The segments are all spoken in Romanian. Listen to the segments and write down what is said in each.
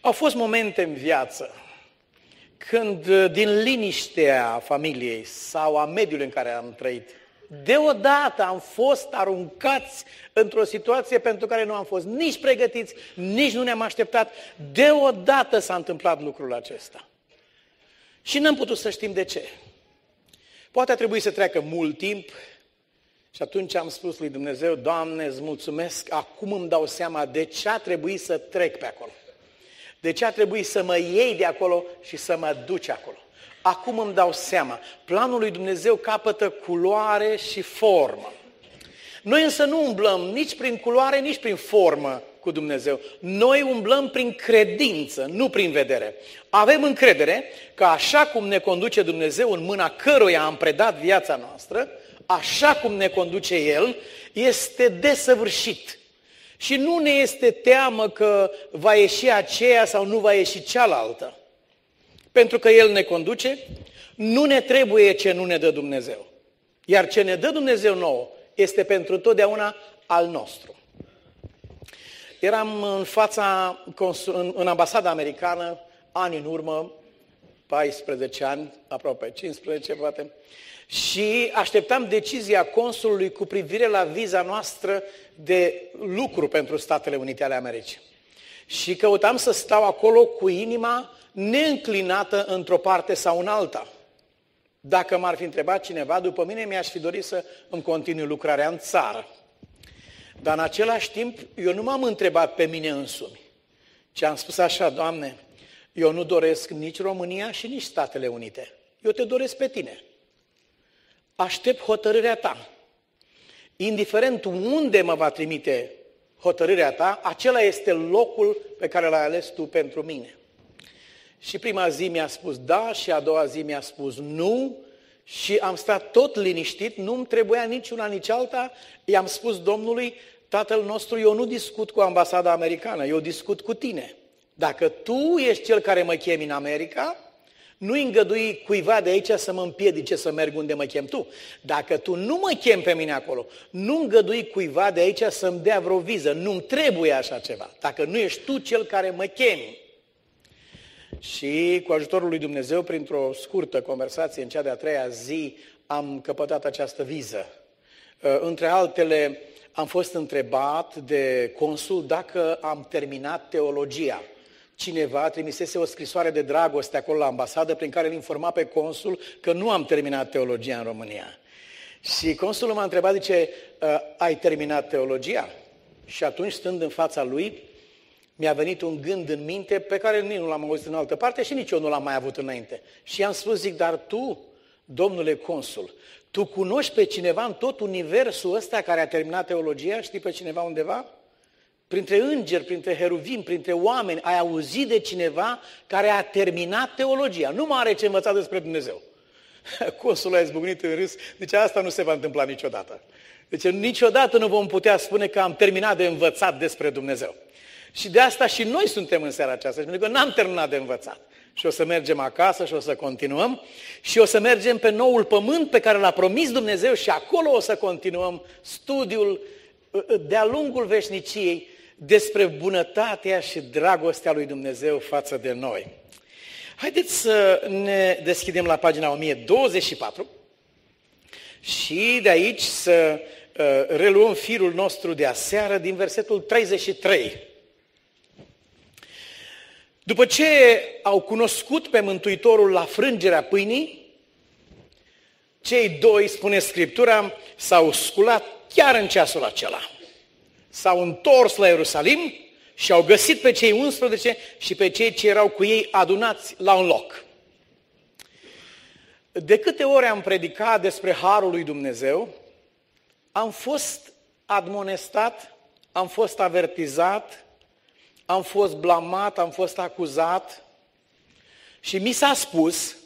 Au fost momente în viață când uh, din liniștea familiei sau a mediului în care am trăit, deodată am fost aruncați într-o situație pentru care nu am fost nici pregătiți, nici nu ne-am așteptat. Deodată s-a întâmplat lucrul acesta. Și n-am putut să știm de ce. Poate a trebuit să treacă mult timp și atunci am spus lui Dumnezeu, Doamne, îți mulțumesc, acum îmi dau seama de ce a trebuit să trec pe acolo. De ce a trebuit să mă iei de acolo și să mă duci acolo. Acum îmi dau seama, planul lui Dumnezeu capătă culoare și formă. Noi însă nu umblăm nici prin culoare, nici prin formă cu Dumnezeu. Noi umblăm prin credință, nu prin vedere. Avem încredere că așa cum ne conduce Dumnezeu în mâna căruia am predat viața noastră, așa cum ne conduce El, este desăvârșit. Și nu ne este teamă că va ieși aceea sau nu va ieși cealaltă. Pentru că El ne conduce, nu ne trebuie ce nu ne dă Dumnezeu. Iar ce ne dă Dumnezeu nouă este pentru totdeauna al nostru. Eram în fața, în ambasada americană, ani în urmă, 14 ani, aproape 15 poate, și așteptam decizia consulului cu privire la viza noastră de lucru pentru Statele Unite ale Americii. Și căutam să stau acolo cu inima neînclinată într-o parte sau în alta. Dacă m-ar fi întrebat cineva, după mine mi-aș fi dorit să îmi continui lucrarea în țară. Dar în același timp, eu nu m-am întrebat pe mine însumi, ci am spus așa, Doamne, eu nu doresc nici România și nici Statele Unite. Eu te doresc pe tine. Aștept hotărârea ta. Indiferent unde mă va trimite hotărârea ta, acela este locul pe care l-ai ales tu pentru mine. Și prima zi mi-a spus da și a doua zi mi-a spus nu și am stat tot liniștit, nu-mi trebuia nici una, nici alta. I-am spus Domnului, Tatăl nostru, eu nu discut cu ambasada americană, eu discut cu tine. Dacă tu ești cel care mă chemi în America, nu îngădui cuiva de aici să mă împiedice să merg unde mă chem tu. Dacă tu nu mă chem pe mine acolo, nu îngădui cuiva de aici să-mi dea vreo viză. Nu-mi trebuie așa ceva. Dacă nu ești tu cel care mă chemi. Și cu ajutorul lui Dumnezeu, printr-o scurtă conversație în cea de-a treia zi, am căpătat această viză. Uh, între altele, am fost întrebat de consul dacă am terminat teologia. Cineva trimisese o scrisoare de dragoste acolo la ambasadă prin care îl informa pe consul că nu am terminat teologia în România. Și consulul m-a întrebat, zice, uh, ai terminat teologia? Și atunci, stând în fața lui, mi-a venit un gând în minte pe care nici nu l-am auzit în altă parte și nici eu nu l-am mai avut înainte. Și i-am spus, zic, dar tu, domnule consul, tu cunoști pe cineva în tot universul ăsta care a terminat teologia? Știi pe cineva undeva? Printre îngeri, printre heruvim, printre oameni, ai auzit de cineva care a terminat teologia. Nu mai are ce învăța despre Dumnezeu. Consul a izbucnit în râs, deci asta nu se va întâmpla niciodată. Deci niciodată nu vom putea spune că am terminat de învățat despre Dumnezeu. Și de asta și noi suntem în seara aceasta, pentru că n-am terminat de învățat. Și o să mergem acasă și o să continuăm și o să mergem pe noul pământ pe care l-a promis Dumnezeu și acolo o să continuăm studiul uh, uh, de-a lungul veșniciei despre bunătatea și dragostea lui Dumnezeu față de noi. Haideți să ne deschidem la pagina 1024 și de aici să uh, reluăm firul nostru de aseară din versetul 33. După ce au cunoscut pe Mântuitorul la frângerea pâinii, cei doi, spune Scriptura, s-au sculat chiar în ceasul acela. S-au întors la Ierusalim și au găsit pe cei 11 și pe cei ce erau cu ei adunați la un loc. De câte ori am predicat despre Harul lui Dumnezeu, am fost admonestat, am fost avertizat, am fost blamat, am fost acuzat și mi s-a spus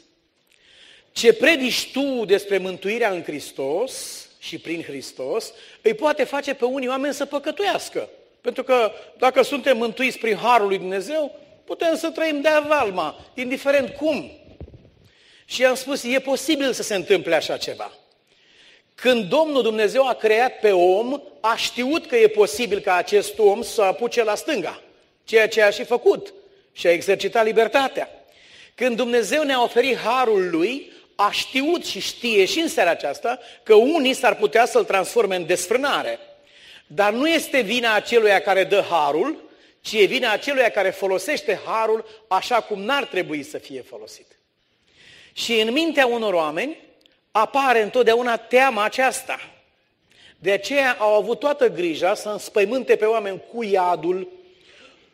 ce predici tu despre mântuirea în Hristos și prin Hristos, îi poate face pe unii oameni să păcătuiască. Pentru că dacă suntem mântuiți prin Harul lui Dumnezeu, putem să trăim de avalma, indiferent cum. Și am spus, e posibil să se întâmple așa ceva. Când Domnul Dumnezeu a creat pe om, a știut că e posibil ca acest om să apuce la stânga ceea ce a și făcut. și a exercitat libertatea. Când Dumnezeu ne-a oferit harul lui, a știut și știe și în seara aceasta că unii s-ar putea să-l transforme în desfrânare. Dar nu este vina aceluia care dă harul, ci e vina aceluia care folosește harul așa cum n-ar trebui să fie folosit. Și în mintea unor oameni apare întotdeauna teama aceasta. De aceea au avut toată grija să înspăimânte pe oameni cu iadul,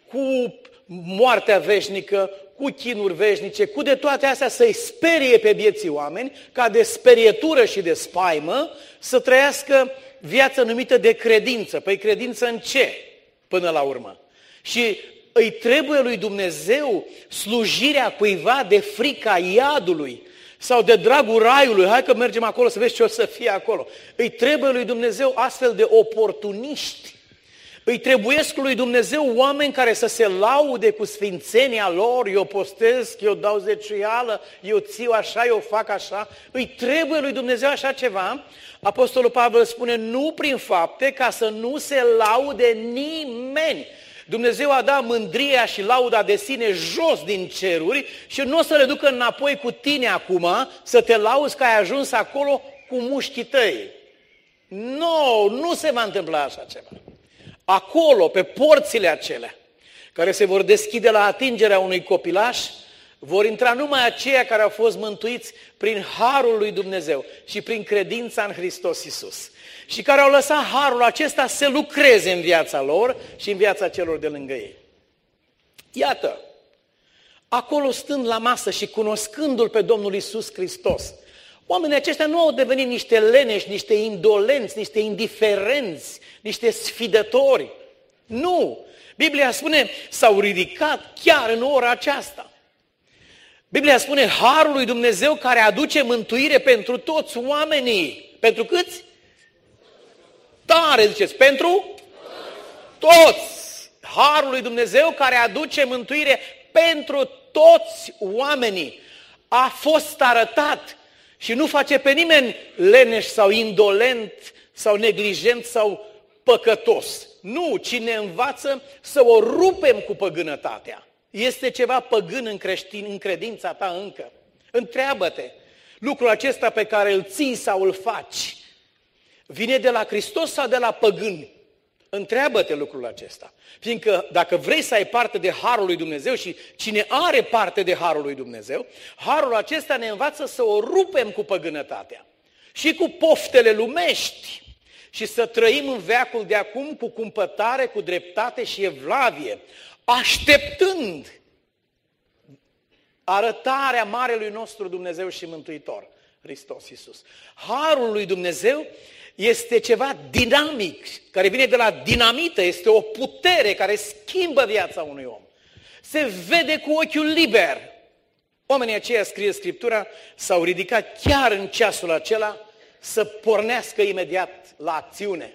cu moartea veșnică, cu chinuri veșnice, cu de toate astea să-i sperie pe vieții oameni, ca de sperietură și de spaimă, să trăiască viața numită de credință. Păi credință în ce, până la urmă? Și îi trebuie lui Dumnezeu slujirea cuiva de frica iadului sau de dragul raiului, hai că mergem acolo să vezi ce o să fie acolo. Îi trebuie lui Dumnezeu astfel de oportuniști. Îi trebuiesc lui Dumnezeu oameni care să se laude cu sfințenia lor, eu postez, eu dau zeciuială, eu țiu așa, eu fac așa. Îi trebuie lui Dumnezeu așa ceva. Apostolul Pavel spune, nu prin fapte, ca să nu se laude nimeni. Dumnezeu a dat mândria și lauda de sine jos din ceruri și nu o să le ducă înapoi cu tine acum să te lauzi că ai ajuns acolo cu mușchii tăi. Nu, no, nu se va întâmpla așa ceva. Acolo, pe porțile acelea, care se vor deschide la atingerea unui copilaș, vor intra numai aceia care au fost mântuiți prin harul lui Dumnezeu și prin credința în Hristos Isus și care au lăsat harul acesta să lucreze în viața lor și în viața celor de lângă ei. Iată, acolo stând la masă și cunoscându-L pe Domnul Isus Hristos, oamenii aceștia nu au devenit niște leneși, niște indolenți, niște indiferenți, niște sfidători. Nu! Biblia spune, s-au ridicat chiar în ora aceasta. Biblia spune, Harul lui Dumnezeu care aduce mântuire pentru toți oamenii. Pentru câți? Tare, ziceți, pentru? Toți! Harul lui Dumnezeu care aduce mântuire pentru toți oamenii a fost arătat și nu face pe nimeni leneș sau indolent sau neglijent sau păcătos. Nu, ci ne învață să o rupem cu păgânătatea. Este ceva păgân în, creștin, în credința ta încă. Întreabă-te, lucrul acesta pe care îl ții sau îl faci, vine de la Hristos sau de la păgâni? Întreabă-te lucrul acesta. Fiindcă dacă vrei să ai parte de Harul lui Dumnezeu și cine are parte de Harul lui Dumnezeu, Harul acesta ne învață să o rupem cu păgânătatea și cu poftele lumești și să trăim în veacul de acum cu cumpătare, cu dreptate și evlavie, așteptând arătarea Marelui nostru Dumnezeu și Mântuitor, Hristos Iisus. Harul lui Dumnezeu este ceva dinamic, care vine de la dinamită, este o putere care schimbă viața unui om. Se vede cu ochiul liber. Oamenii aceia, scrie Scriptura, s-au ridicat chiar în ceasul acela să pornească imediat la acțiune.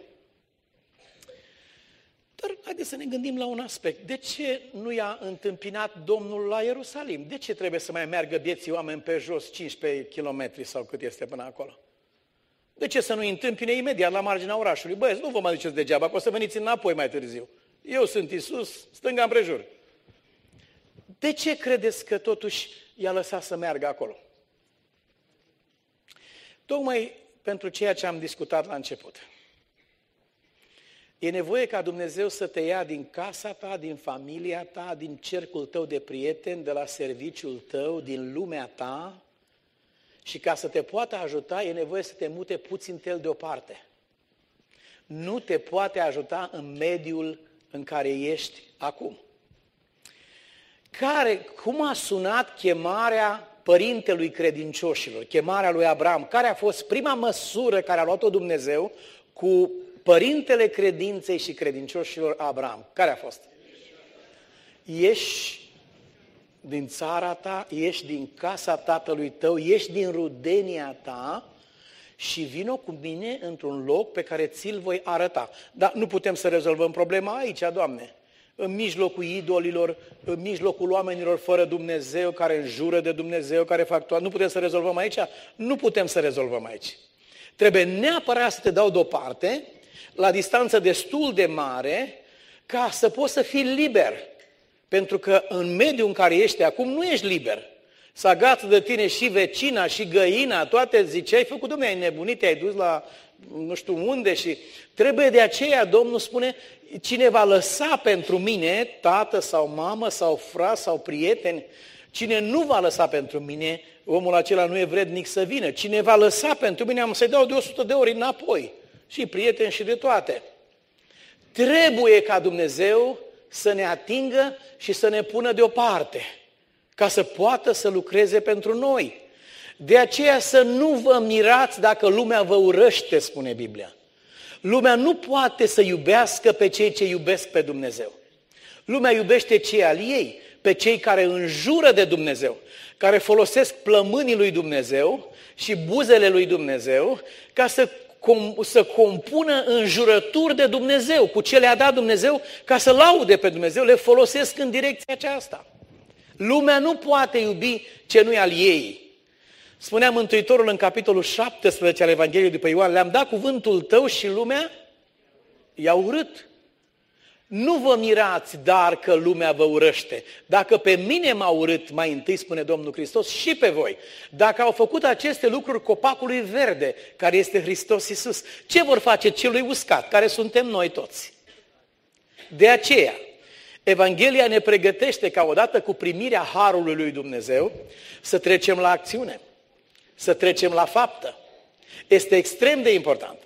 Dar haideți să ne gândim la un aspect. De ce nu i-a întâmpinat Domnul la Ierusalim? De ce trebuie să mai meargă vieții oameni pe jos 15 km sau cât este până acolo? De ce să nu-i întâmpine imediat la marginea orașului? Băieți, nu vă mai duceți degeaba, că o să veniți înapoi mai târziu. Eu sunt Isus, stânga împrejur. De ce credeți că totuși i-a lăsat să meargă acolo? Tocmai pentru ceea ce am discutat la început. E nevoie ca Dumnezeu să te ia din casa ta, din familia ta, din cercul tău de prieteni, de la serviciul tău, din lumea ta și ca să te poată ajuta e nevoie să te mute puțin tel deoparte. Nu te poate ajuta în mediul în care ești acum. Care, cum a sunat chemarea părintelui credincioșilor, chemarea lui Abraham? Care a fost prima măsură care a luat-o Dumnezeu cu părintele credinței și credincioșilor Abraham. Care a fost? Ieși din țara ta, ieși din casa tatălui tău, ieși din rudenia ta și vină cu mine într-un loc pe care ți-l voi arăta. Dar nu putem să rezolvăm problema aici, Doamne. În mijlocul idolilor, în mijlocul oamenilor fără Dumnezeu, care înjură de Dumnezeu, care fac toate. Nu putem să rezolvăm aici? Nu putem să rezolvăm aici. Trebuie neapărat să te dau deoparte la distanță destul de mare ca să poți să fii liber. Pentru că în mediul în care ești acum nu ești liber. S-a agață de tine și vecina, și găina, toate zice, ai făcut, domnule, ai nebunit, ai dus la nu știu unde și trebuie de aceea, Domnul spune, cine va lăsa pentru mine, tată sau mamă sau frat sau prieteni, cine nu va lăsa pentru mine, omul acela nu e vrednic să vină. Cine va lăsa pentru mine, am să-i dau de 100 de ori înapoi. Și prieteni și de toate. Trebuie ca Dumnezeu să ne atingă și să ne pună deoparte, ca să poată să lucreze pentru noi. De aceea să nu vă mirați dacă lumea vă urăște, spune Biblia. Lumea nu poate să iubească pe cei ce iubesc pe Dumnezeu. Lumea iubește cei al ei, pe cei care înjură de Dumnezeu, care folosesc plămânii lui Dumnezeu și buzele lui Dumnezeu ca să, com, să compună înjurături de Dumnezeu, cu ce le-a dat Dumnezeu, ca să laude pe Dumnezeu, le folosesc în direcția aceasta. Lumea nu poate iubi ce nu e al ei. Spunea Mântuitorul în capitolul 17 al Evangheliei după Ioan, le-am dat cuvântul tău și lumea i-a urât. Nu vă mirați, dar că lumea vă urăște. Dacă pe mine m-a urât, mai întâi spune Domnul Hristos, și pe voi. Dacă au făcut aceste lucruri copacului verde, care este Hristos Iisus, ce vor face celui uscat, care suntem noi toți? De aceea, Evanghelia ne pregătește ca odată cu primirea Harului lui Dumnezeu să trecem la acțiune, să trecem la faptă. Este extrem de important.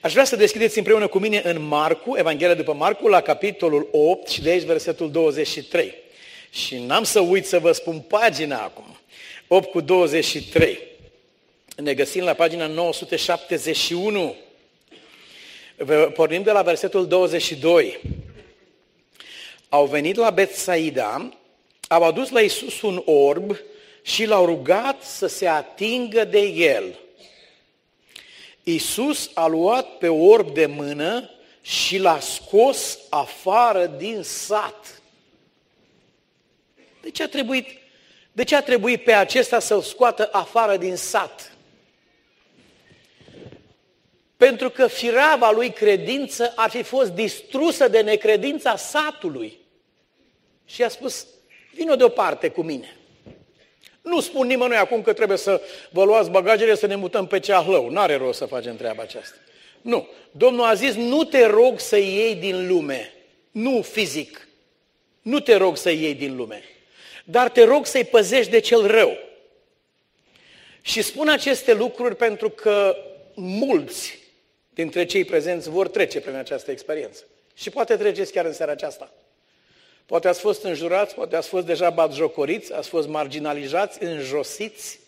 Aș vrea să deschideți împreună cu mine în Marcu, Evanghelia după Marcu, la capitolul 8 și de aici versetul 23. Și n-am să uit să vă spun pagina acum. 8 cu 23. Ne găsim la pagina 971. Pornim de la versetul 22. Au venit la Betsaida, au adus la Isus un orb și l-au rugat să se atingă de el – Iisus a luat pe orb de mână și l-a scos afară din sat. De ce a trebuit, de ce a trebuit pe acesta să-l scoată afară din sat? Pentru că firava lui credință ar fi fost distrusă de necredința satului. Și a spus, vină deoparte cu mine. Nu spun nimănui acum că trebuie să vă luați bagajele să ne mutăm pe Ceahlău. N-are rost să facem treaba aceasta. Nu. Domnul a zis, nu te rog să iei din lume. Nu fizic. Nu te rog să iei din lume. Dar te rog să-i păzești de cel rău. Și spun aceste lucruri pentru că mulți dintre cei prezenți vor trece prin această experiență. Și poate treceți chiar în seara aceasta. Poate ați fost înjurați, poate ați fost deja batjocoriți, ați fost marginalizați, înjosiți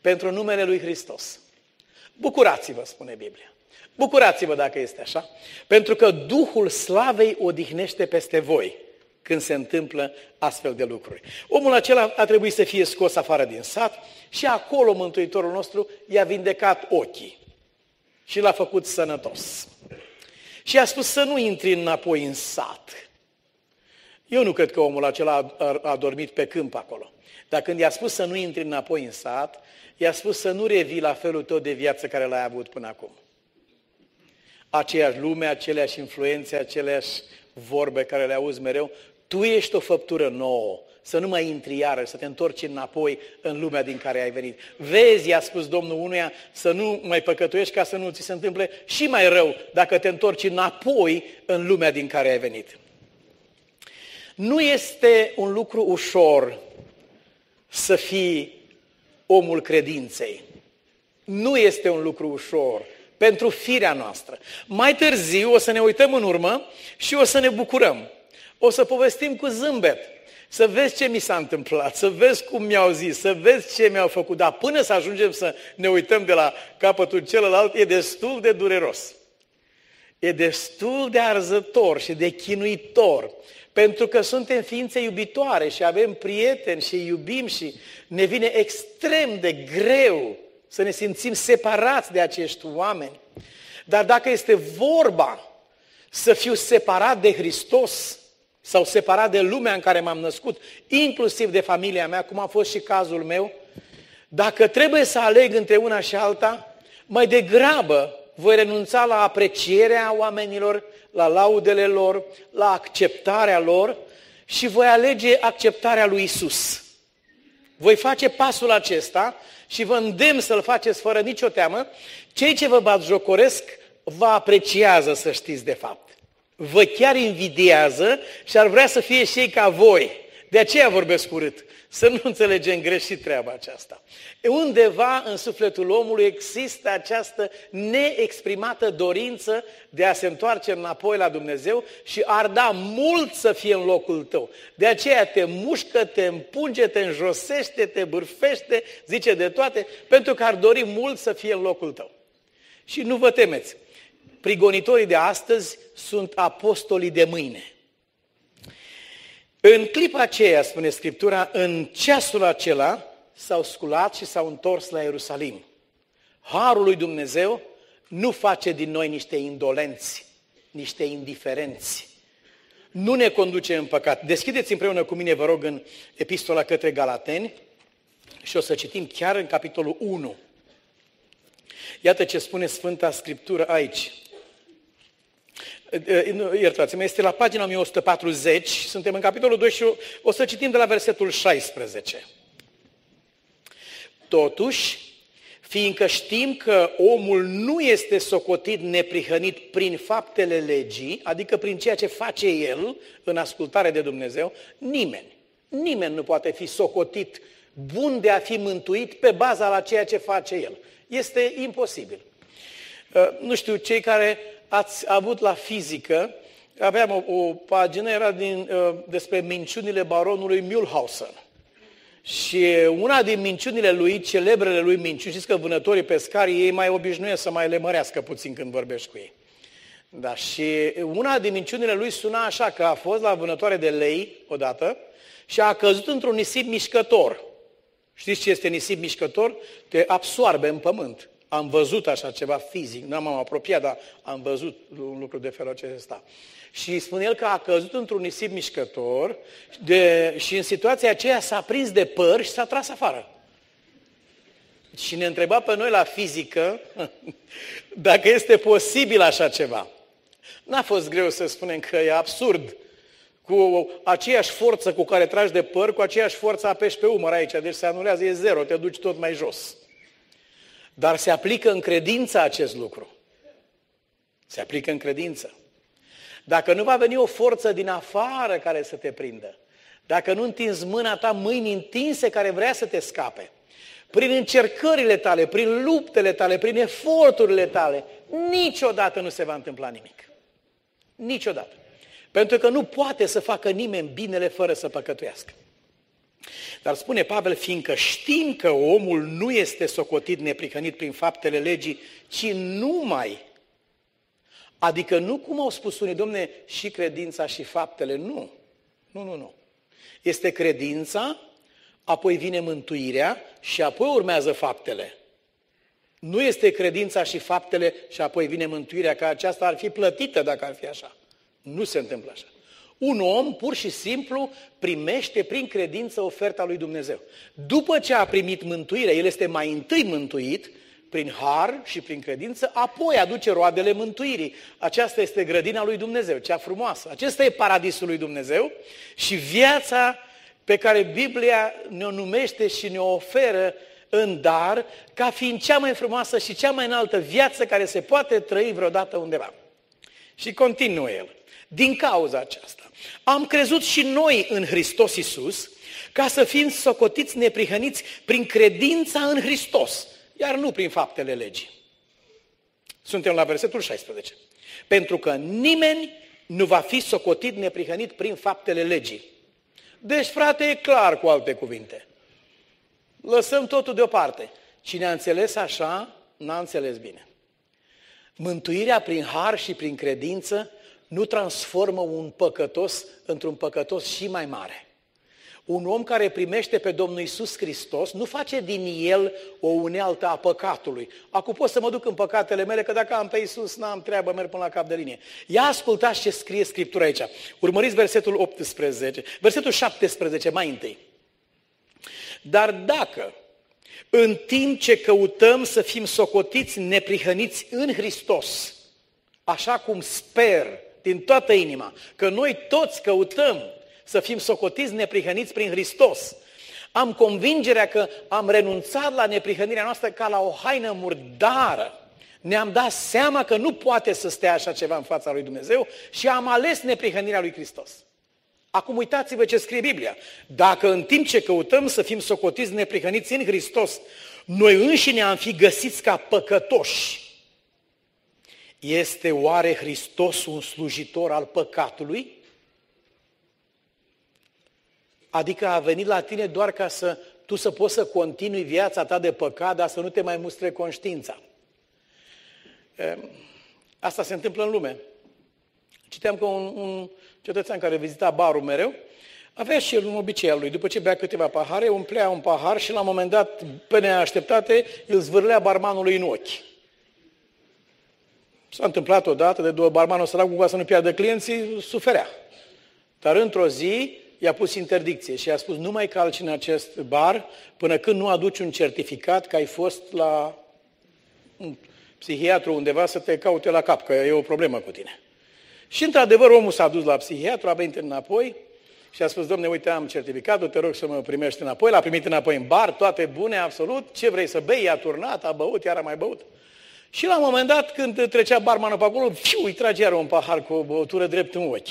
pentru numele Lui Hristos. Bucurați-vă, spune Biblia. Bucurați-vă dacă este așa, pentru că Duhul Slavei odihnește peste voi când se întâmplă astfel de lucruri. Omul acela a trebuit să fie scos afară din sat și acolo Mântuitorul nostru i-a vindecat ochii și l-a făcut sănătos. Și a spus să nu intri înapoi în sat, eu nu cred că omul acela a, a dormit pe câmp acolo. Dar când i-a spus să nu intri înapoi în sat, i-a spus să nu revii la felul tău de viață care l-ai avut până acum. Aceeași lume, aceleași influențe, aceleași vorbe care le auzi mereu, tu ești o făptură nouă, să nu mai intri iară, să te întorci înapoi în lumea din care ai venit. Vezi, i-a spus Domnul unuia, să nu mai păcătuiești ca să nu ți se întâmple și mai rău dacă te întorci înapoi în lumea din care ai venit. Nu este un lucru ușor să fii omul credinței. Nu este un lucru ușor pentru firea noastră. Mai târziu o să ne uităm în urmă și o să ne bucurăm. O să povestim cu zâmbet. Să vezi ce mi s-a întâmplat, să vezi cum mi-au zis, să vezi ce mi-au făcut. Dar până să ajungem să ne uităm de la capătul celălalt, e destul de dureros. E destul de arzător și de chinuitor. Pentru că suntem ființe iubitoare și avem prieteni și iubim și ne vine extrem de greu să ne simțim separați de acești oameni. Dar dacă este vorba să fiu separat de Hristos sau separat de lumea în care m-am născut, inclusiv de familia mea, cum a fost și cazul meu, dacă trebuie să aleg între una și alta, mai degrabă voi renunța la aprecierea oamenilor, la laudele lor, la acceptarea lor și voi alege acceptarea lui Isus. Voi face pasul acesta și vă îndemn să-l faceți fără nicio teamă. Cei ce vă jocoresc vă apreciază, să știți de fapt. Vă chiar invidiază și ar vrea să fie și ei ca voi. De aceea vorbesc urât. Să nu înțelegem greșit treaba aceasta. Undeva în sufletul omului există această neexprimată dorință de a se întoarce înapoi la Dumnezeu și ar da mult să fie în locul tău. De aceea te mușcă, te împunge, te înjosește, te bârfește, zice de toate, pentru că ar dori mult să fie în locul tău. Și nu vă temeți, prigonitorii de astăzi sunt apostolii de mâine. În clipa aceea, spune Scriptura, în ceasul acela s-au sculat și s-au întors la Ierusalim. Harul lui Dumnezeu nu face din noi niște indolenți, niște indiferenți. Nu ne conduce în păcat. Deschideți împreună cu mine, vă rog, în epistola către Galateni și o să citim chiar în capitolul 1. Iată ce spune Sfânta Scriptură aici. Iertați-mă, este la pagina 1140, suntem în capitolul 2 și o să citim de la versetul 16. Totuși, fiindcă știm că omul nu este socotit neprihănit prin faptele legii, adică prin ceea ce face el în ascultare de Dumnezeu, nimeni, nimeni nu poate fi socotit bun de a fi mântuit pe baza la ceea ce face el. Este imposibil. Uh, nu știu, cei care ați avut la fizică, aveam o, o pagină, era din, uh, despre minciunile baronului Mühlhausen. Și una din minciunile lui, celebrele lui minciuni, știți că vânătorii pescari, ei mai obișnuiesc să mai le mărească puțin când vorbești cu ei. Da, și una din minciunile lui suna așa, că a fost la vânătoare de lei odată și a căzut într-un nisip mișcător. Știți ce este nisip mișcător? Te absoarbe în pământ. Am văzut așa ceva fizic, nu m-am apropiat, dar am văzut un lucru de felul acesta. Și spune el că a căzut într-un nisip mișcător de, și în situația aceea s-a prins de păr și s-a tras afară. Și ne întreba pe noi la fizică dacă este posibil așa ceva. N-a fost greu să spunem că e absurd. Cu aceeași forță cu care tragi de păr, cu aceeași forță apeși pe umăr aici, deci se anulează, e zero, te duci tot mai jos. Dar se aplică în credință acest lucru. Se aplică în credință. Dacă nu va veni o forță din afară care să te prindă, dacă nu întinzi mâna ta, mâini întinse care vrea să te scape, prin încercările tale, prin luptele tale, prin eforturile tale, niciodată nu se va întâmpla nimic. Niciodată. Pentru că nu poate să facă nimeni binele fără să păcătuiască. Dar spune Pavel, fiindcă știm că omul nu este socotit neprihănit prin faptele legii, ci numai. Adică nu cum au spus unii, domne, și credința și faptele, nu. Nu, nu, nu. Este credința, apoi vine mântuirea și apoi urmează faptele. Nu este credința și faptele și apoi vine mântuirea, că aceasta ar fi plătită dacă ar fi așa. Nu se întâmplă așa. Un om pur și simplu primește prin credință oferta lui Dumnezeu. După ce a primit mântuirea, el este mai întâi mântuit prin har și prin credință, apoi aduce roadele mântuirii. Aceasta este grădina lui Dumnezeu, cea frumoasă. Acesta e paradisul lui Dumnezeu și viața pe care Biblia ne-o numește și ne-o oferă în dar, ca fiind cea mai frumoasă și cea mai înaltă viață care se poate trăi vreodată undeva. Și continuă el. Din cauza aceasta, am crezut și noi în Hristos Isus, ca să fim socotiți neprihăniți prin credința în Hristos, iar nu prin faptele legii. Suntem la versetul 16. Pentru că nimeni nu va fi socotit neprihănit prin faptele legii. Deci, frate, e clar cu alte cuvinte. Lăsăm totul deoparte. Cine a înțeles așa, n-a înțeles bine. Mântuirea prin har și prin credință nu transformă un păcătos într-un păcătos și mai mare. Un om care primește pe Domnul Isus Hristos nu face din el o unealtă a păcatului. Acum pot să mă duc în păcatele mele, că dacă am pe Isus, n-am treabă, merg până la cap de linie. Ia ascultați ce scrie Scriptura aici. Urmăriți versetul 18, versetul 17 mai întâi. Dar dacă în timp ce căutăm să fim socotiți neprihăniți în Hristos, așa cum sper din toată inima că noi toți căutăm să fim socotiți neprihăniți prin Hristos. Am convingerea că am renunțat la neprihănirea noastră ca la o haină murdară. Ne-am dat seama că nu poate să stea așa ceva în fața lui Dumnezeu și am ales neprihănirea lui Hristos. Acum uitați-vă ce scrie Biblia. Dacă în timp ce căutăm să fim socotiți neprihăniți în Hristos, noi înșine am fi găsiți ca păcătoși, este oare Hristos un slujitor al păcatului? Adică a venit la tine doar ca să tu să poți să continui viața ta de păcat, dar să nu te mai mustre conștiința. Asta se întâmplă în lume. Citeam că un, un cetățean care vizita barul mereu, avea și el un obicei al lui. După ce bea câteva pahare, umplea un pahar și la un moment dat, pe neașteptate, îl zvârlea barmanului în ochi. S-a întâmplat odată, de două barmanul săracul, ca să nu piardă clienții, suferea. Dar într-o zi i-a pus interdicție și i-a spus nu mai calci în acest bar până când nu aduci un certificat că ai fost la un psihiatru undeva să te caute la cap, că e o problemă cu tine. Și într-adevăr omul s-a dus la psihiatru, a venit înapoi și a spus, domne, uite, am certificatul, te rog să mă primești înapoi. L-a primit înapoi în bar, toate bune, absolut. Ce vrei să bei? I-a turnat, a băut, iar a mai băut. Și la un moment dat, când trecea barmanul pe acolo, fiu, îi trage iar un pahar cu o băutură drept în ochi.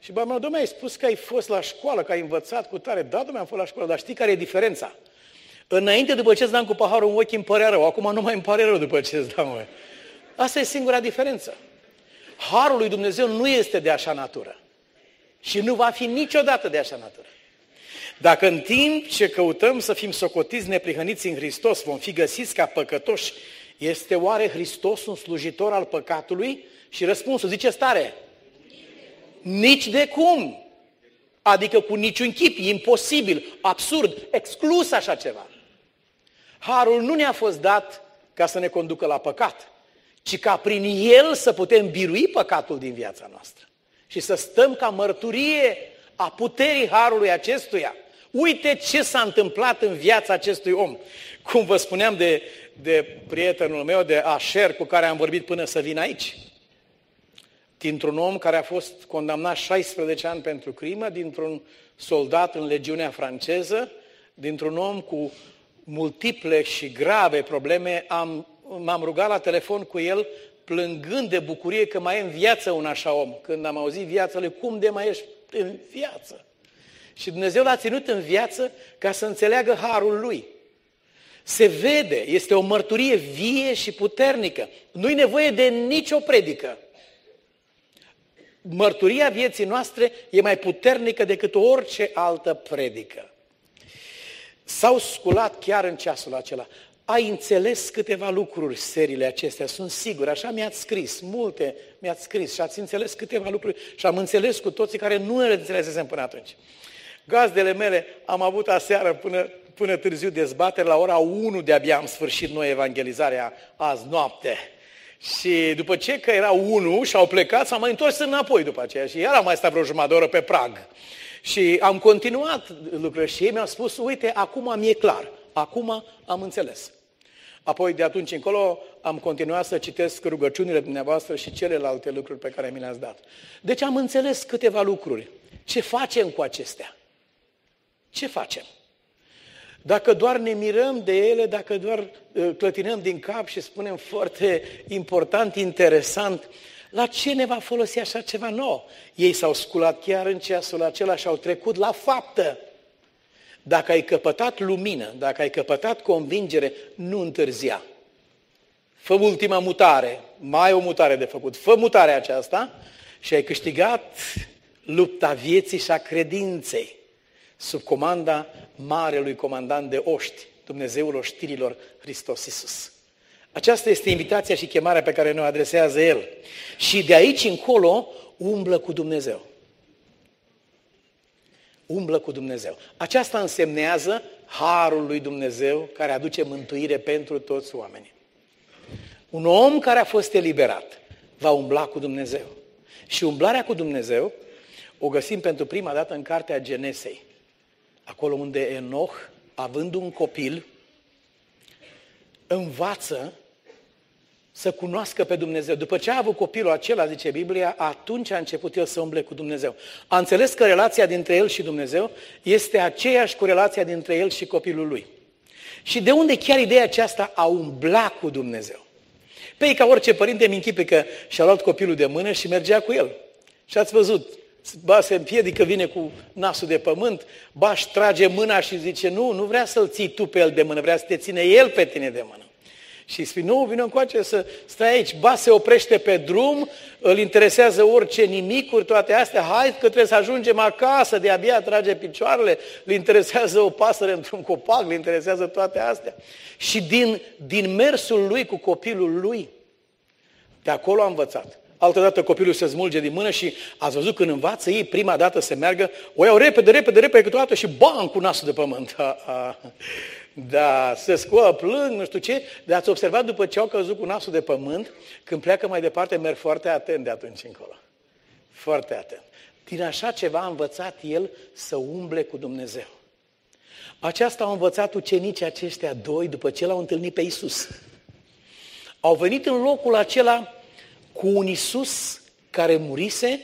Și barmanul, domnule, ai spus că ai fost la școală, că ai învățat cu tare. Da, domnule, am fost la școală, dar știi care e diferența? Înainte, după ce îți dam cu paharul în ochi, îmi părea rău. Acum nu mai îmi pare rău după ce îți dau. Mă. Asta e singura diferență. Harul lui Dumnezeu nu este de așa natură. Și nu va fi niciodată de așa natură. Dacă în timp ce căutăm să fim socotiți neprihăniți în Hristos, vom fi găsiți ca păcătoși, este oare Hristos un slujitor al păcatului? Și răspunsul zice stare. Nici de cum. Adică cu niciun chip, imposibil, absurd, exclus așa ceva. Harul nu ne-a fost dat ca să ne conducă la păcat, ci ca prin el să putem birui păcatul din viața noastră și să stăm ca mărturie a puterii Harului acestuia. Uite ce s-a întâmplat în viața acestui om. Cum vă spuneam de, de prietenul meu, de Asher, cu care am vorbit până să vin aici. Dintr-un om care a fost condamnat 16 ani pentru crimă, dintr-un soldat în legiunea franceză, dintr-un om cu multiple și grave probleme, am, m-am rugat la telefon cu el plângând de bucurie că mai e în viață un așa om. Când am auzit viața lui, cum de mai ești în viață? Și Dumnezeu l-a ținut în viață ca să înțeleagă harul lui. Se vede, este o mărturie vie și puternică. Nu-i nevoie de nicio predică. Mărturia vieții noastre e mai puternică decât orice altă predică. S-au sculat chiar în ceasul acela. Ai înțeles câteva lucruri, serile acestea, sunt sigur, așa mi-ați scris, multe mi-ați scris și ați înțeles câteva lucruri și am înțeles cu toții care nu le înțelesesem până atunci. Gazdele mele am avut aseară până, până târziu dezbatere, la ora 1 de-abia am sfârșit noi evangelizarea azi noapte. Și după ce că era 1 și au plecat, s-au mai întors înapoi după aceea și iar am mai stat vreo jumătate de oră pe prag. Și am continuat lucrurile și ei mi-au spus, uite, acum mi-e clar, acum am înțeles. Apoi, de atunci încolo, am continuat să citesc rugăciunile dumneavoastră și celelalte lucruri pe care mi le-ați dat. Deci am înțeles câteva lucruri. Ce facem cu acestea? Ce facem? Dacă doar ne mirăm de ele, dacă doar uh, clătinăm din cap și spunem foarte important, interesant, la ce ne va folosi așa ceva nou? Ei s-au sculat chiar în ceasul acela și au trecut la faptă. Dacă ai căpătat lumină, dacă ai căpătat convingere, nu întârzia. Fă ultima mutare, mai ai o mutare de făcut, fă mutarea aceasta și ai câștigat lupta vieții și a credinței sub comanda marelui comandant de oști, Dumnezeul oștirilor, Hristos Iisus. Aceasta este invitația și chemarea pe care ne o adresează El. Și de aici încolo umblă cu Dumnezeu. Umblă cu Dumnezeu. Aceasta însemnează harul lui Dumnezeu care aduce mântuire pentru toți oamenii. Un om care a fost eliberat va umbla cu Dumnezeu. Și umblarea cu Dumnezeu o găsim pentru prima dată în cartea Genesei. Acolo unde Enoch, având un copil, învață să cunoască pe Dumnezeu. După ce a avut copilul acela, zice Biblia, atunci a început el să umble cu Dumnezeu. A înțeles că relația dintre el și Dumnezeu este aceeași cu relația dintre el și copilul lui. Și de unde chiar ideea aceasta a umbla cu Dumnezeu? Pe ei, ca orice părinte, mi închipe că și-a luat copilul de mână și mergea cu el. Și ați văzut, ba se împiedică, vine cu nasul de pământ, ba își trage mâna și zice, nu, nu vrea să-l ții tu pe el de mână, vrea să te ține el pe tine de mână. Și spui, nu, vină încoace să stai aici. Ba se oprește pe drum, îl interesează orice nimicuri, toate astea, hai că trebuie să ajungem acasă, de abia trage picioarele, îl interesează o pasăre într-un copac, îl interesează toate astea. Și din, din mersul lui cu copilul lui, de acolo a învățat. Altădată copilul se smulge din mână și ați văzut când învață ei prima dată să meargă, o iau repede, repede, repede câteodată și bam cu nasul de pământ. A, a. Da, se scoă, plâng, nu știu ce, dar ați observat după ce au căzut cu nasul de pământ, când pleacă mai departe, merg foarte atent de atunci încolo. Foarte atent. Din așa ceva a învățat el să umble cu Dumnezeu. Aceasta au învățat ucenicii aceștia doi după ce l-au întâlnit pe Isus. Au venit în locul acela cu un Isus care murise,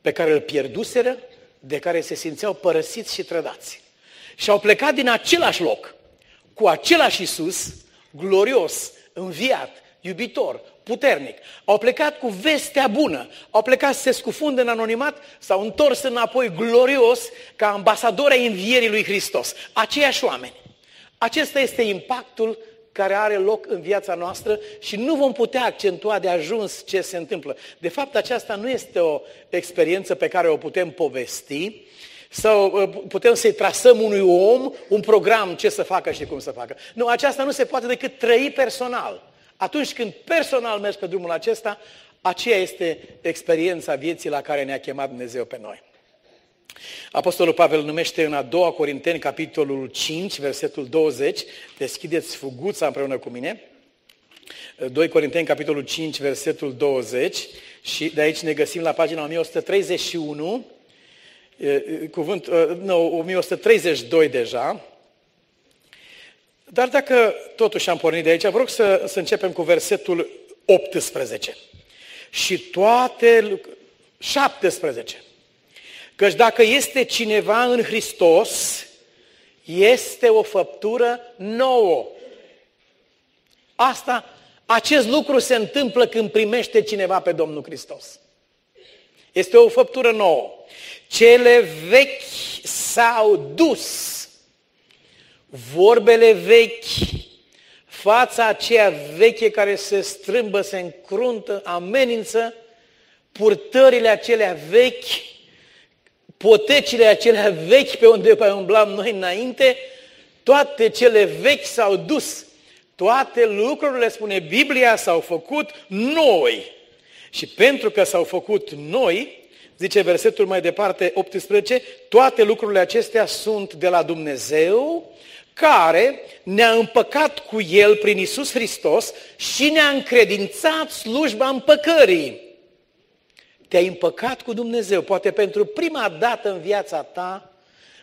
pe care îl pierduseră, de care se simțeau părăsiți și trădați. Și au plecat din același loc cu același Isus, glorios, înviat, iubitor, puternic. Au plecat cu vestea bună, au plecat să se scufundă în anonimat, s-au întors înapoi glorios ca ambasadori ai învierii lui Hristos. Aceiași oameni. Acesta este impactul care are loc în viața noastră și nu vom putea accentua de ajuns ce se întâmplă. De fapt, aceasta nu este o experiență pe care o putem povesti, sau uh, putem să-i trasăm unui om un program ce să facă și cum să facă. Nu, aceasta nu se poate decât trăi personal. Atunci când personal mergi pe drumul acesta, aceea este experiența vieții la care ne-a chemat Dumnezeu pe noi. Apostolul Pavel numește în a doua Corinteni, capitolul 5, versetul 20. Deschideți fuguța împreună cu mine. 2 Corinteni, capitolul 5, versetul 20. Și de aici ne găsim la pagina 1131 cuvânt, nu, 1132 deja. Dar dacă totuși am pornit de aici, vă rog să, să începem cu versetul 18. Și toate, 17. Căci dacă este cineva în Hristos, este o făptură nouă. Asta, acest lucru se întâmplă când primește cineva pe Domnul Hristos. Este o făptură nouă. Cele vechi s-au dus. Vorbele vechi, fața aceea veche care se strâmbă, se încruntă, amenință, purtările acelea vechi, potecile acelea vechi pe unde pe umblam noi înainte, toate cele vechi s-au dus. Toate lucrurile, spune Biblia, s-au făcut noi. Și pentru că s-au făcut noi, zice versetul mai departe, 18, toate lucrurile acestea sunt de la Dumnezeu, care ne-a împăcat cu El prin Isus Hristos și ne-a încredințat slujba împăcării. Te-ai împăcat cu Dumnezeu, poate pentru prima dată în viața ta,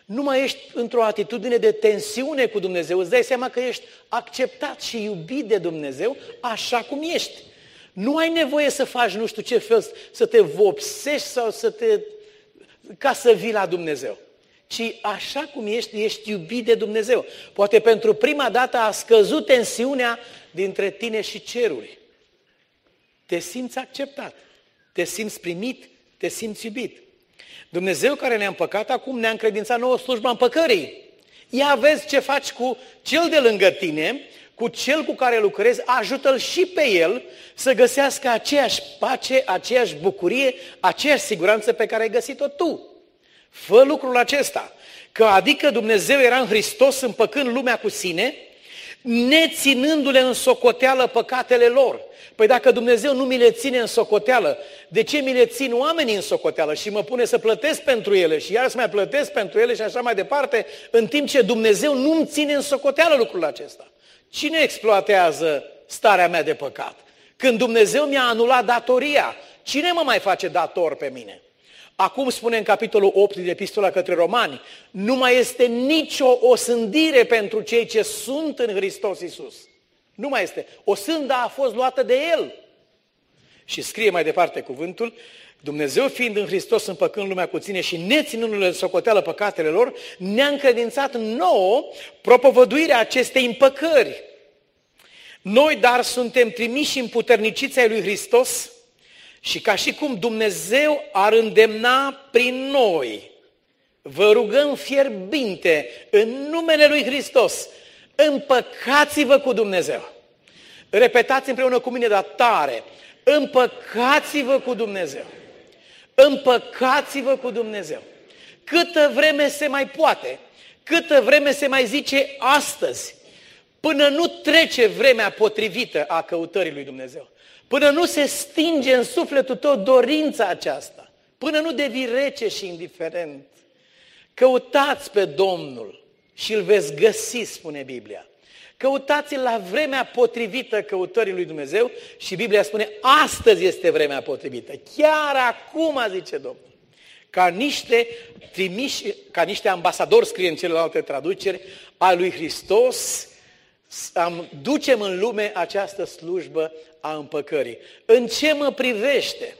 nu mai ești într-o atitudine de tensiune cu Dumnezeu, îți dai seama că ești acceptat și iubit de Dumnezeu așa cum ești. Nu ai nevoie să faci nu știu ce fel, să te vopsești sau să te... ca să vii la Dumnezeu. Ci așa cum ești, ești iubit de Dumnezeu. Poate pentru prima dată a scăzut tensiunea dintre tine și ceruri. Te simți acceptat, te simți primit, te simți iubit. Dumnezeu care ne-a împăcat acum ne-a încredințat nouă slujba împăcării. Ia vezi ce faci cu cel de lângă tine cu cel cu care lucrezi, ajută-l și pe el să găsească aceeași pace, aceeași bucurie, aceeași siguranță pe care ai găsit-o tu. Fă lucrul acesta, că adică Dumnezeu era în Hristos împăcând lumea cu sine, neținându-le în socoteală păcatele lor. Păi dacă Dumnezeu nu mi le ține în socoteală, de ce mi le țin oamenii în socoteală și mă pune să plătesc pentru ele și iar să mai plătesc pentru ele și așa mai departe, în timp ce Dumnezeu nu îmi ține în socoteală lucrul acesta? Cine exploatează starea mea de păcat? Când Dumnezeu mi-a anulat datoria, cine mă mai face dator pe mine? Acum spune în capitolul 8 din Epistola către Romani, nu mai este nicio osândire pentru cei ce sunt în Hristos Isus. Nu mai este. O sânda a fost luată de el. Și scrie mai departe cuvântul, Dumnezeu fiind în Hristos împăcând lumea cu ține și neținându-le în socoteală păcatele lor, ne-a încredințat nouă propovăduirea acestei împăcări. Noi, dar, suntem trimiși în puternicița lui Hristos și ca și cum Dumnezeu ar îndemna prin noi, vă rugăm fierbinte în numele lui Hristos, împăcați-vă cu Dumnezeu. Repetați împreună cu mine, dar tare, împăcați-vă cu Dumnezeu. Împăcați-vă cu Dumnezeu. Câtă vreme se mai poate, câtă vreme se mai zice astăzi, până nu trece vremea potrivită a căutării lui Dumnezeu, până nu se stinge în sufletul tău dorința aceasta, până nu devii rece și indiferent, căutați pe Domnul și îl veți găsi, spune Biblia. Căutați-l la vremea potrivită căutării lui Dumnezeu și Biblia spune, astăzi este vremea potrivită. Chiar acum, zice Domnul. Ca niște trimiși, ca niște ambasadori, scrie în celelalte traduceri, a lui Hristos, am, ducem în lume această slujbă a împăcării. În ce mă privește?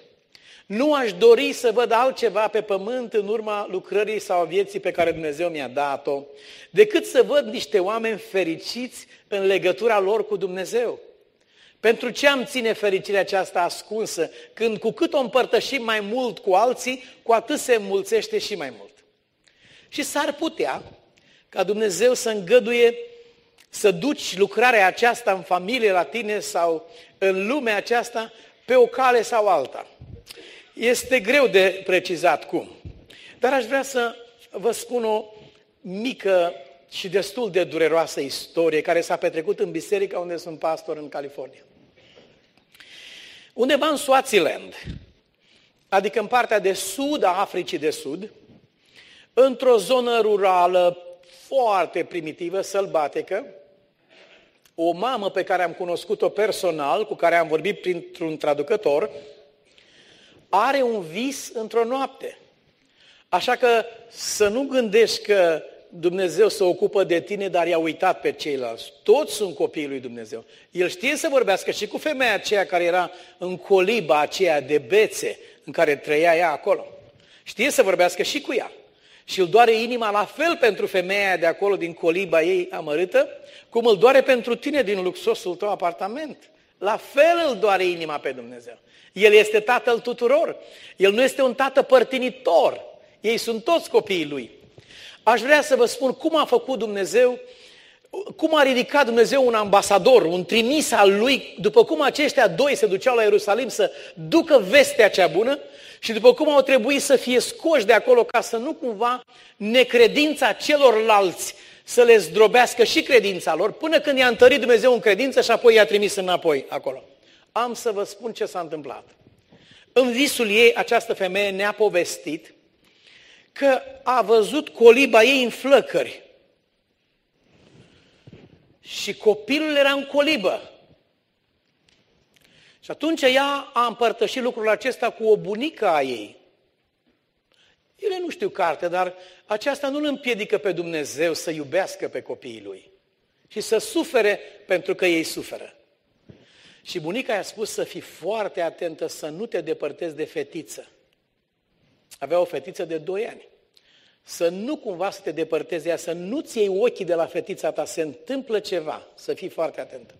Nu aș dori să văd altceva pe pământ în urma lucrării sau a vieții pe care Dumnezeu mi-a dat-o, decât să văd niște oameni fericiți în legătura lor cu Dumnezeu. Pentru ce am ține fericirea aceasta ascunsă, când cu cât o împărtășim mai mult cu alții, cu atât se înmulțește și mai mult. Și s-ar putea ca Dumnezeu să îngăduie să duci lucrarea aceasta în familie la tine sau în lumea aceasta pe o cale sau alta. Este greu de precizat cum. Dar aș vrea să vă spun o mică și destul de dureroasă istorie care s-a petrecut în biserica unde sunt pastor în California. Undeva în Swaziland, adică în partea de sud a Africii de Sud, într-o zonă rurală foarte primitivă, sălbatică, o mamă pe care am cunoscut-o personal, cu care am vorbit printr-un traducător, are un vis într-o noapte. Așa că să nu gândești că Dumnezeu se ocupă de tine, dar i-a uitat pe ceilalți. Toți sunt copiii lui Dumnezeu. El știe să vorbească și cu femeia aceea care era în coliba aceea de bețe în care trăia ea acolo. Știe să vorbească și cu ea. Și îl doare inima la fel pentru femeia de acolo din coliba ei amărâtă, cum îl doare pentru tine din luxosul tău apartament. La fel îl doare inima pe Dumnezeu. El este tatăl tuturor. El nu este un tată părtinitor. Ei sunt toți copiii lui. Aș vrea să vă spun cum a făcut Dumnezeu, cum a ridicat Dumnezeu un ambasador, un trimis al lui, după cum aceștia doi se duceau la Ierusalim să ducă vestea cea bună și după cum au trebuit să fie scoși de acolo ca să nu cumva necredința celorlalți să le zdrobească și credința lor, până când i-a întărit Dumnezeu în credință și apoi i-a trimis înapoi acolo. Am să vă spun ce s-a întâmplat. În visul ei, această femeie ne-a povestit că a văzut coliba ei în flăcări. Și copilul era în colibă. Și atunci ea a împărtășit lucrul acesta cu o bunică a ei. Ele nu știu carte, dar aceasta nu îl împiedică pe Dumnezeu să iubească pe copiii lui și să sufere pentru că ei suferă. Și bunica i-a spus să fii foarte atentă să nu te depărtezi de fetiță. Avea o fetiță de 2 ani. Să nu cumva să te depărtezi ea, să nu-ți iei ochii de la fetița ta, se întâmplă ceva, să fii foarte atent.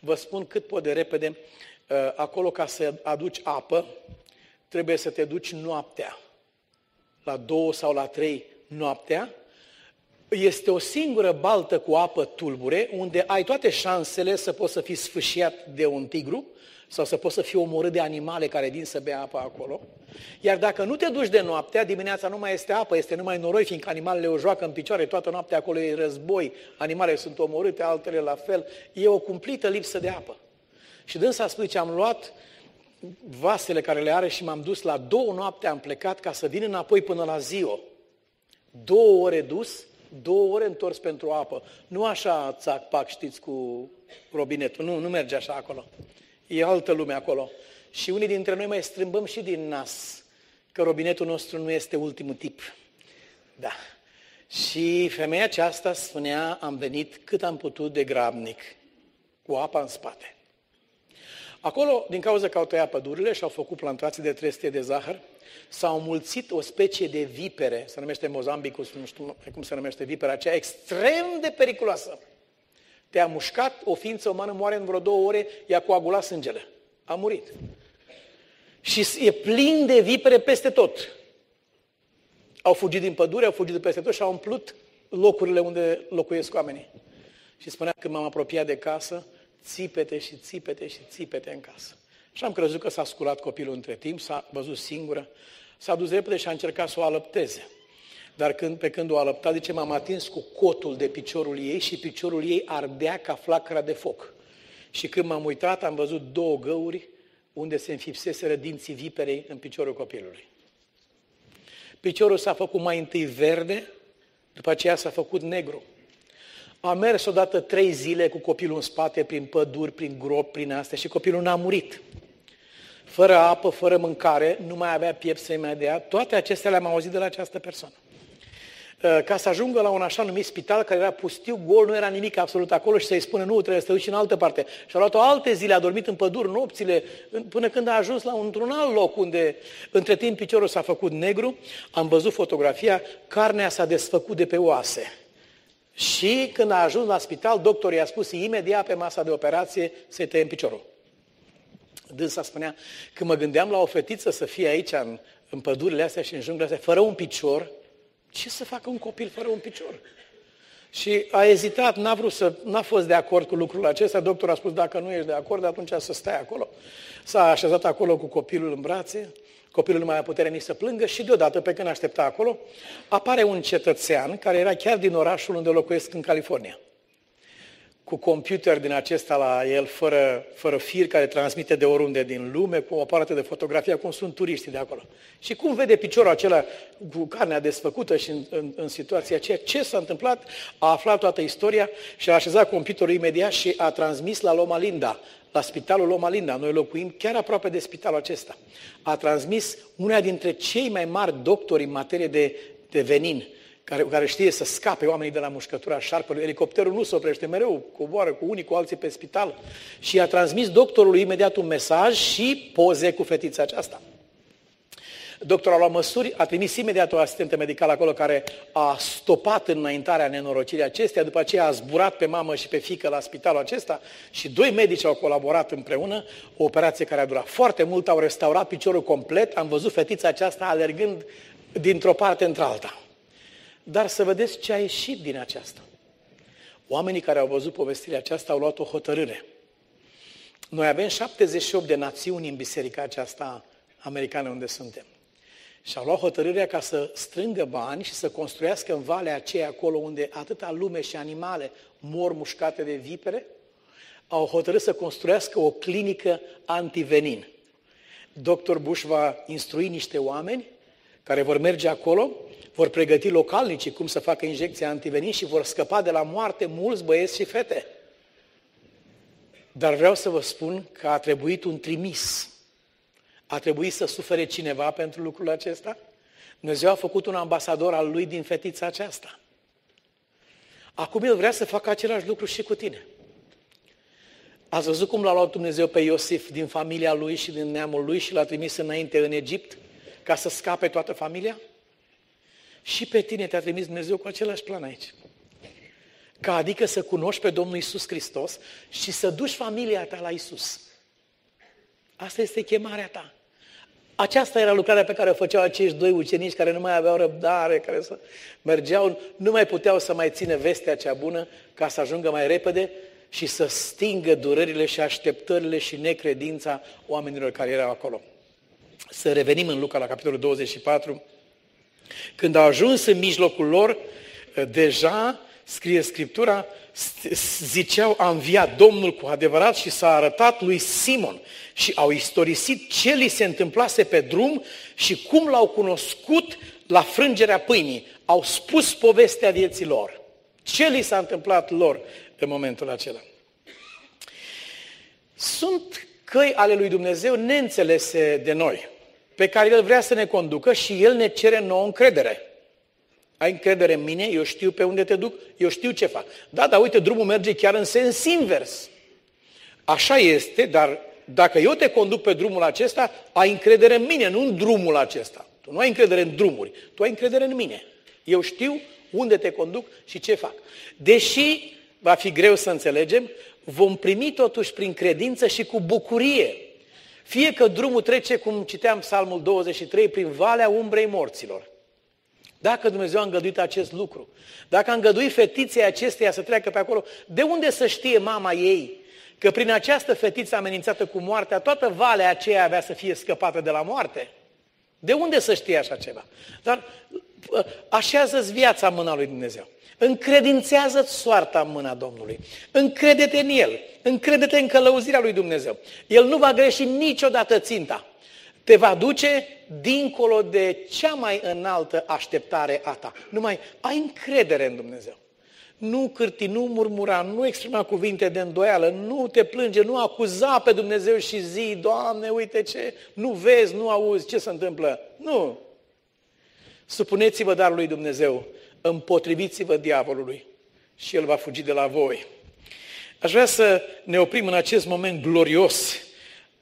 Vă spun cât pot de repede, uh, acolo ca să aduci apă, trebuie să te duci noaptea, la două sau la trei noaptea, este o singură baltă cu apă tulbure, unde ai toate șansele să poți să fii sfâșiat de un tigru sau să poți să fii omorât de animale care vin să bea apă acolo. Iar dacă nu te duci de noaptea, dimineața nu mai este apă, este numai noroi, fiindcă animalele o joacă în picioare, toată noaptea acolo e război, animalele sunt omorâte, altele la fel. E o cumplită lipsă de apă. Și dânsa spune ce am luat vasele care le are și m-am dus la două noapte, am plecat ca să vin înapoi până la ziua. Două ore dus, două ore întors pentru apă. Nu așa țac-pac, știți, cu robinetul. Nu, nu merge așa acolo. E altă lume acolo. Și unii dintre noi mai strâmbăm și din nas că robinetul nostru nu este ultimul tip. Da. Și femeia aceasta spunea, am venit cât am putut de grabnic. cu apa în spate. Acolo, din cauza că au tăiat pădurile și au făcut plantații de trestie de zahăr, s-au mulțit o specie de vipere, se numește Mozambicus, nu știu cum se numește vipera aceea, extrem de periculoasă. Te-a mușcat, o ființă umană moare în vreo două ore, i-a coagulat sângele. A murit. Și e plin de vipere peste tot. Au fugit din pădure, au fugit de peste tot și au umplut locurile unde locuiesc oamenii. Și spunea că m-am apropiat de casă, țipete și țipete și țipete în casă. Și am crezut că s-a sculat copilul între timp, s-a văzut singură, s-a dus repede și a încercat să o alăpteze. Dar când, pe când o alăpta, zice, m-am atins cu cotul de piciorul ei și piciorul ei ardea ca flacăra de foc. Și când m-am uitat, am văzut două găuri unde se înfipseseră dinții viperei în piciorul copilului. Piciorul s-a făcut mai întâi verde, după aceea s-a făcut negru. A mers odată trei zile cu copilul în spate, prin păduri, prin gropi, prin astea și copilul n-a murit. Fără apă, fără mâncare, nu mai avea piept să-i mai dea. Toate acestea le-am auzit de la această persoană. Uh, ca să ajungă la un așa numit spital care era pustiu, gol, nu era nimic absolut acolo și să-i spună nu, trebuie să te duci în altă parte. Și a luat-o alte zile, a dormit în păduri nopțile, până când a ajuns la într-un alt loc unde între timp piciorul s-a făcut negru, am văzut fotografia, carnea s-a desfăcut de pe oase. Și când a ajuns la spital, doctorul i-a spus imediat pe masa de operație să-i tăiem piciorul. Dânsa spunea, când mă gândeam la o fetiță să fie aici în, în pădurile astea și în junglele astea, fără un picior, ce să facă un copil fără un picior? Și a ezitat, n-a vrut să, n-a fost de acord cu lucrul acesta. Doctorul a spus, dacă nu ești de acord, atunci să stai acolo. S-a așezat acolo cu copilul în brațe, copilul nu mai a putere nici să plângă și deodată, pe când aștepta acolo, apare un cetățean care era chiar din orașul unde locuiesc în California cu computer din acesta la el, fără, fără fir, care transmite de oriunde din lume, cu o aparată de fotografie, cum sunt turiștii de acolo. Și cum vede piciorul acela cu carnea desfăcută și în, în, în situația aceea, ce s-a întâmplat, a aflat toată istoria și a așezat computerul imediat și a transmis la Loma Linda, la spitalul Loma Linda. Noi locuim chiar aproape de spitalul acesta. A transmis una dintre cei mai mari doctori în materie de, de venin, care, care știe să scape oamenii de la mușcătura șarpelui. Elicopterul nu se oprește mereu, coboară cu unii, cu alții pe spital. Și a transmis doctorului imediat un mesaj și poze cu fetița aceasta. Doctorul a luat măsuri, a trimis imediat o asistentă medicală acolo care a stopat înaintarea nenorocirii acesteia, după aceea a zburat pe mamă și pe fică la spitalul acesta și doi medici au colaborat împreună, o operație care a durat foarte mult, au restaurat piciorul complet, am văzut fetița aceasta alergând dintr-o parte într-alta. Dar să vedeți ce a ieșit din aceasta. Oamenii care au văzut povestirea aceasta au luat o hotărâre. Noi avem 78 de națiuni în biserica aceasta americană unde suntem. Și au luat hotărârea ca să strângă bani și să construiască în valea aceea acolo unde atâta lume și animale mor mușcate de vipere, au hotărât să construiască o clinică antivenin. Dr. Bush va instrui niște oameni care vor merge acolo vor pregăti localnicii cum să facă injecția antivenin și vor scăpa de la moarte mulți băieți și fete. Dar vreau să vă spun că a trebuit un trimis. A trebuit să sufere cineva pentru lucrul acesta? Dumnezeu a făcut un ambasador al lui din fetița aceasta. Acum El vrea să facă același lucru și cu tine. Ați văzut cum l-a luat Dumnezeu pe Iosif din familia lui și din neamul lui și l-a trimis înainte în Egipt ca să scape toată familia? Și pe tine te-a trimis Dumnezeu cu același plan aici. Ca adică să cunoști pe Domnul Isus Hristos și să duci familia ta la Isus. Asta este chemarea ta. Aceasta era lucrarea pe care o făceau acești doi ucenici care nu mai aveau răbdare, care să mergeau, nu mai puteau să mai țină vestea cea bună ca să ajungă mai repede și să stingă durerile și așteptările și necredința oamenilor care erau acolo. Să revenim în Luca la capitolul 24, când au ajuns în mijlocul lor, eh, deja, scrie Scriptura, ziceau, a înviat Domnul cu adevărat și s-a arătat lui Simon și au istorisit ce li se întâmplase pe drum și cum l-au cunoscut la frângerea pâinii. Au spus povestea vieții lor. Ce li s-a întâmplat lor în momentul acela. Sunt căi ale lui Dumnezeu neînțelese de noi pe care El vrea să ne conducă și El ne cere nouă încredere. Ai încredere în mine, eu știu pe unde te duc, eu știu ce fac. Da, dar uite, drumul merge chiar în sens invers. așa este, dar dacă eu te conduc pe drumul acesta, ai încredere în mine, nu în drumul acesta. Tu nu ai încredere în drumuri, tu ai încredere în mine. Eu știu unde te conduc și ce fac. Deși va fi greu să înțelegem, vom primi totuși prin credință și cu bucurie. Fie că drumul trece, cum citeam Psalmul 23, prin valea umbrei morților. Dacă Dumnezeu a îngăduit acest lucru, dacă a îngăduit fetiței acesteia să treacă pe acolo, de unde să știe mama ei că prin această fetiță amenințată cu moartea, toată valea aceea avea să fie scăpată de la moarte? De unde să știe așa ceva? Dar ă, așează-ți viața în mâna lui Dumnezeu. Încredințează-ți soarta în mâna Domnului. Încrede-te în El. Încrede-te în călăuzirea lui Dumnezeu. El nu va greși niciodată ținta. Te va duce dincolo de cea mai înaltă așteptare a ta. Numai ai încredere în Dumnezeu. Nu cârti, nu murmura, nu exprima cuvinte de îndoială, nu te plânge, nu acuza pe Dumnezeu și zi, Doamne, uite ce, nu vezi, nu auzi, ce se întâmplă. Nu. Supuneți-vă dar lui Dumnezeu, împotriviți-vă diavolului și el va fugi de la voi. Aș vrea să ne oprim în acest moment glorios,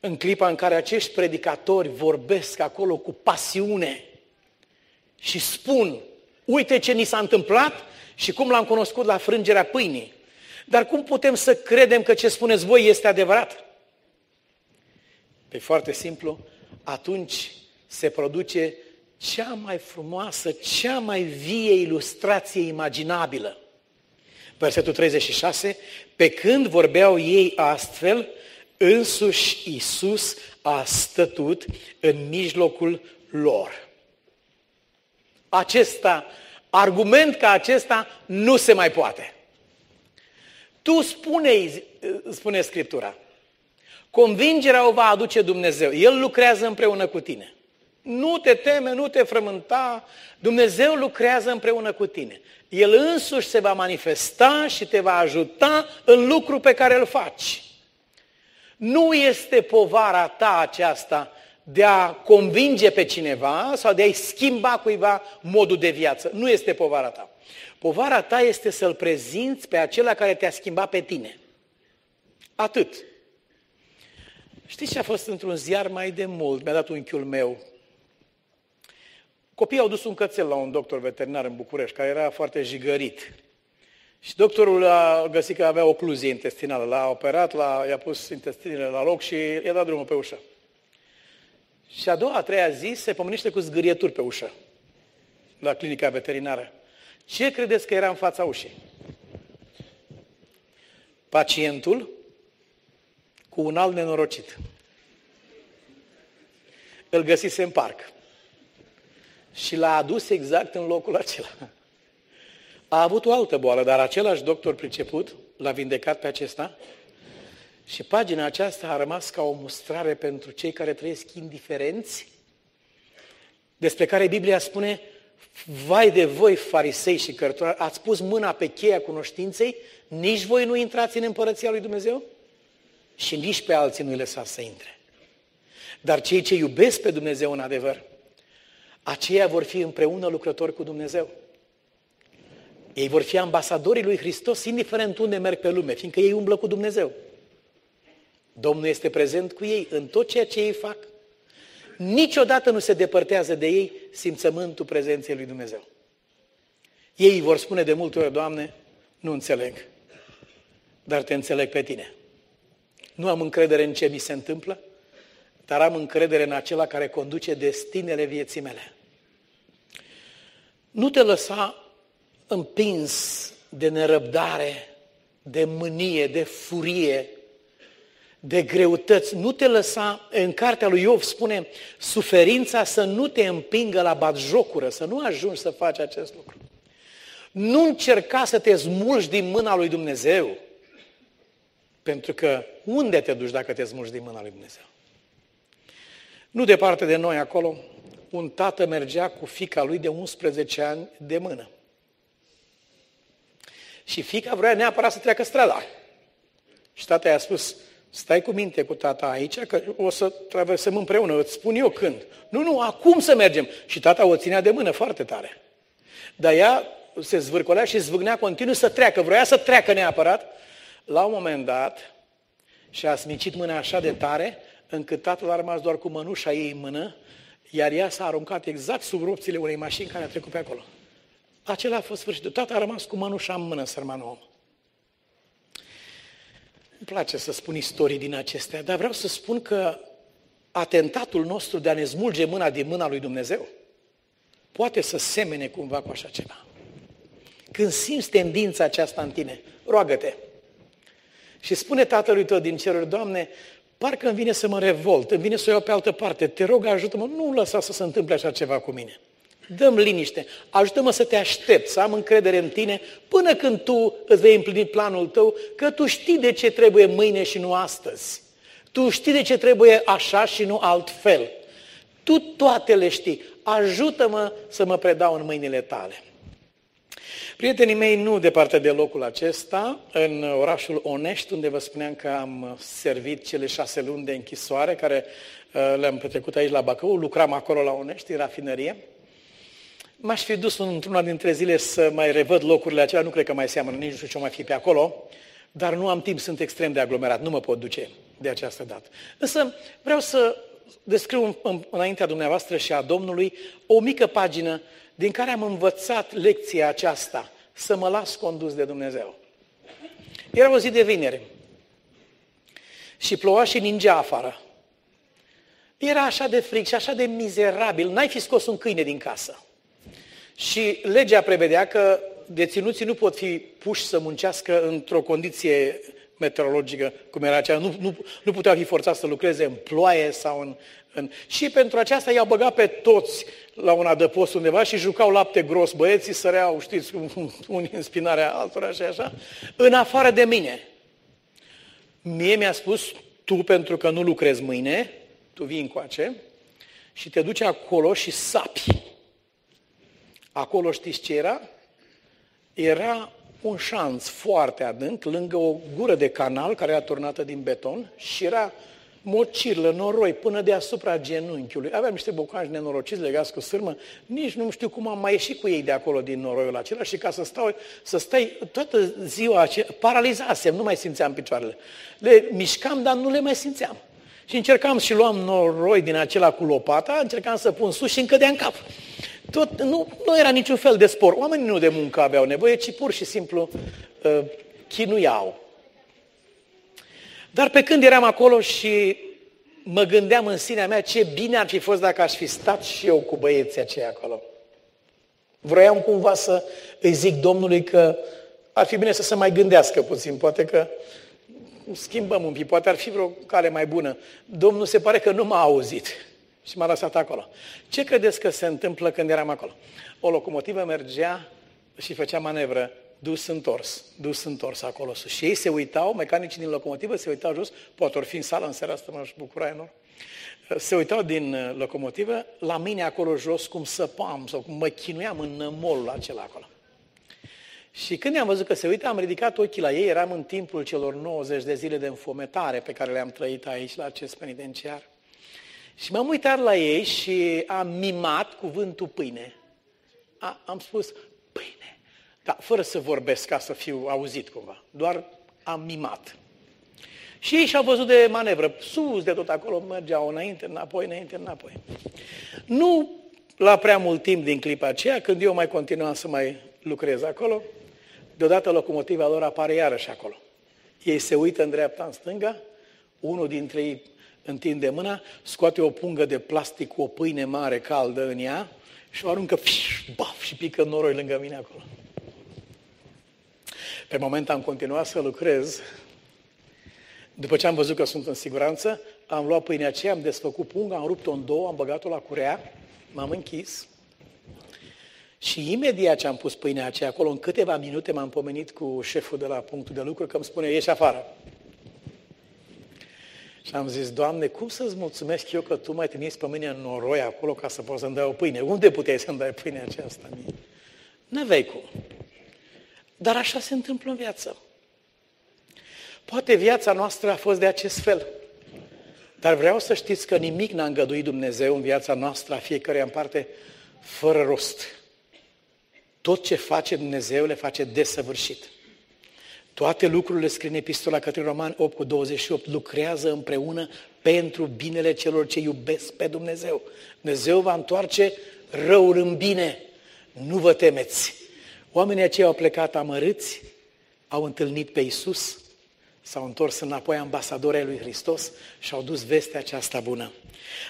în clipa în care acești predicatori vorbesc acolo cu pasiune și spun, uite ce ni s-a întâmplat și cum l-am cunoscut la frângerea pâinii. Dar cum putem să credem că ce spuneți voi este adevărat? Pe foarte simplu, atunci se produce cea mai frumoasă, cea mai vie ilustrație imaginabilă. Versetul 36, pe când vorbeau ei astfel, însuși Isus a stătut în mijlocul lor. Acesta, argument ca acesta nu se mai poate. Tu spune spune Scriptura, convingerea o va aduce Dumnezeu. El lucrează împreună cu tine. Nu te teme, nu te frământa, Dumnezeu lucrează împreună cu tine. El însuși se va manifesta și te va ajuta în lucru pe care îl faci. Nu este povara ta aceasta de a convinge pe cineva sau de a-i schimba cuiva modul de viață. Nu este povara ta. Povara ta este să-l prezinți pe acela care te-a schimbat pe tine. Atât. Știți ce a fost într-un ziar mai de mult? Mi-a dat unchiul meu. Copiii au dus un cățel la un doctor veterinar în București, care era foarte jigărit. Și doctorul a găsit că avea ocluzie intestinală. L-a operat, l-a, i-a pus intestinele la loc și i-a dat drumul pe ușă. Și a doua, a treia zi se pomenește cu zgârieturi pe ușă la clinica veterinară. Ce credeți că era în fața ușii? Pacientul cu un alt nenorocit. Îl găsise în parc. Și l-a adus exact în locul acela. A avut o altă boală, dar același doctor priceput l-a vindecat pe acesta și pagina aceasta a rămas ca o mustrare pentru cei care trăiesc indiferenți, despre care Biblia spune, vai de voi, farisei și cărturari, ați pus mâna pe cheia cunoștinței, nici voi nu intrați în împărăția lui Dumnezeu și nici pe alții nu-i lăsați să intre. Dar cei ce iubesc pe Dumnezeu în adevăr, aceia vor fi împreună lucrători cu Dumnezeu. Ei vor fi ambasadorii lui Hristos, indiferent unde merg pe lume, fiindcă ei umblă cu Dumnezeu. Domnul este prezent cu ei în tot ceea ce ei fac. Niciodată nu se depărtează de ei simțământul prezenței lui Dumnezeu. Ei vor spune de multe ori, Doamne, nu înțeleg, dar te înțeleg pe tine. Nu am încredere în ce mi se întâmplă, dar am încredere în acela care conduce destinele vieții mele. Nu te lăsa împins de nerăbdare, de mânie, de furie, de greutăți. Nu te lăsa, în cartea lui Iov spune, suferința să nu te împingă la batjocură, să nu ajungi să faci acest lucru. Nu încerca să te smulgi din mâna lui Dumnezeu, pentru că unde te duci dacă te smulgi din mâna lui Dumnezeu? Nu departe de noi acolo, un tată mergea cu fica lui de 11 ani de mână. Și fica vrea neapărat să treacă strada. Și tata i-a spus, stai cu minte cu tata aici, că o să traversăm împreună, îți spun eu când. Nu, nu, acum să mergem. Și tata o ținea de mână foarte tare. Dar ea se zvârcolea și zvâgnea continuu să treacă, vrea să treacă neapărat. La un moment dat, și a smicit mâna așa de tare, încât tatăl a rămas doar cu mănușa ei în mână, iar ea s-a aruncat exact sub ropțile unei mașini care a trecut pe acolo. Acela a fost sfârșitul. Tata a rămas cu mănușa în mână, sărmanul om. Îmi place să spun istorii din acestea, dar vreau să spun că atentatul nostru de a ne smulge mâna din mâna lui Dumnezeu poate să semene cumva cu așa ceva. Când simți tendința aceasta în tine, roagă-te. Și spune tatălui tău din ceruri, Doamne, parcă îmi vine să mă revolt, îmi vine să o iau pe altă parte, te rog, ajută-mă, nu lăsa să se întâmple așa ceva cu mine. Dăm liniște, ajută-mă să te aștept, să am încredere în tine, până când tu îți vei împlini planul tău, că tu știi de ce trebuie mâine și nu astăzi. Tu știi de ce trebuie așa și nu altfel. Tu toate le știi. Ajută-mă să mă predau în mâinile tale. Prietenii mei, nu departe de locul acesta, în orașul Onești, unde vă spuneam că am servit cele șase luni de închisoare, care uh, le-am petrecut aici la Bacău, lucram acolo la Onești, în rafinărie. M-aș fi dus într-una dintre zile să mai revăd locurile acelea, nu cred că mai seamănă, nici nu știu ce mai fi pe acolo, dar nu am timp, sunt extrem de aglomerat, nu mă pot duce de această dată. Însă vreau să descriu înaintea dumneavoastră și a Domnului o mică pagină din care am învățat lecția aceasta, să mă las condus de Dumnezeu. Era o zi de vineri și ploua și ningea afară. Era așa de fric și așa de mizerabil, n-ai fi scos un câine din casă. Și legea prevedea că deținuții nu pot fi puși să muncească într-o condiție meteorologică, cum era aceea, nu, nu, nu puteau fi forțați să lucreze în ploaie sau în, în... Și pentru aceasta i-au băgat pe toți la un adăpost undeva și jucau lapte gros. Băieții săreau, știți, unii în spinarea altora și așa, în afară de mine. Mie mi-a spus, tu pentru că nu lucrezi mâine, tu vii încoace și te duci acolo și sapi. Acolo știți ce era? Era un șanț foarte adânc, lângă o gură de canal care era turnată din beton și era mocirlă, noroi, până deasupra genunchiului. Aveam niște bocanci nenorociți legați cu sârmă, nici nu știu cum am mai ieșit cu ei de acolo din noroiul acela și ca să stau, să stai toată ziua aceea, paralizasem, nu mai simțeam picioarele. Le mișcam, dar nu le mai simțeam. Și încercam și luam noroi din acela cu lopata, încercam să pun sus și încă de în cap. Tot, nu, nu era niciun fel de spor. Oamenii nu de muncă aveau nevoie, ci pur și simplu uh, chinuiau. Dar pe când eram acolo și mă gândeam în sinea mea ce bine ar fi fost dacă aș fi stat și eu cu băieții aceia acolo. Vroiam cumva să îi zic Domnului că ar fi bine să se mai gândească puțin, poate că schimbăm un pic, poate ar fi vreo cale mai bună. Domnul se pare că nu m-a auzit și m-a lăsat acolo. Ce credeți că se întâmplă când eram acolo? O locomotivă mergea și făcea manevră dus întors, dus întors acolo sus. Și ei se uitau, mecanicii din locomotivă se uitau jos, poate ori fi în sală în seara asta, m-aș bucura enorm. Se uitau din uh, locomotivă la mine acolo jos cum săpam sau cum mă chinuiam în nămolul acela acolo. Și când am văzut că se uită, am ridicat ochii la ei, eram în timpul celor 90 de zile de înfometare pe care le-am trăit aici la acest penitenciar. Și m-am uitat la ei și am mimat cuvântul pâine. A, am spus, pâine. Dar fără să vorbesc ca să fiu auzit cumva. Doar am mimat. Și ei și-au văzut de manevră. Sus de tot acolo mergeau înainte, înapoi, înainte, înapoi. Nu la prea mult timp din clipa aceea, când eu mai continuam să mai lucrez acolo, deodată locomotiva lor apare iarăși acolo. Ei se uită în dreapta, în stânga, unul dintre ei întinde mâna, scoate o pungă de plastic cu o pâine mare caldă în ea și o aruncă, fiș, baf, și pică noroi lângă mine acolo. Pe moment am continuat să lucrez. După ce am văzut că sunt în siguranță, am luat pâinea aceea, am desfăcut punga, am rupt-o în două, am băgat-o la curea, m-am închis și imediat ce am pus pâinea aceea acolo, în câteva minute m-am pomenit cu șeful de la punctul de lucru că îmi spune, ieși afară. Și am zis, Doamne, cum să-ți mulțumesc eu că Tu mai trimis pe mine în noroi acolo ca să poți să-mi dai o pâine? Unde puteai să-mi dai pâinea aceasta mie? N-aveai cum. Dar așa se întâmplă în viață. Poate viața noastră a fost de acest fel. Dar vreau să știți că nimic n-a îngăduit Dumnezeu în viața noastră, a fiecare în parte, fără rost. Tot ce face Dumnezeu le face desăvârșit. Toate lucrurile, scrie în Epistola către Roman 8 cu 28, lucrează împreună pentru binele celor ce iubesc pe Dumnezeu. Dumnezeu va întoarce răul în bine. Nu vă temeți. Oamenii aceia au plecat amărâți, au întâlnit pe Isus, s-au întors înapoi ambasadorii lui Hristos și au dus vestea aceasta bună.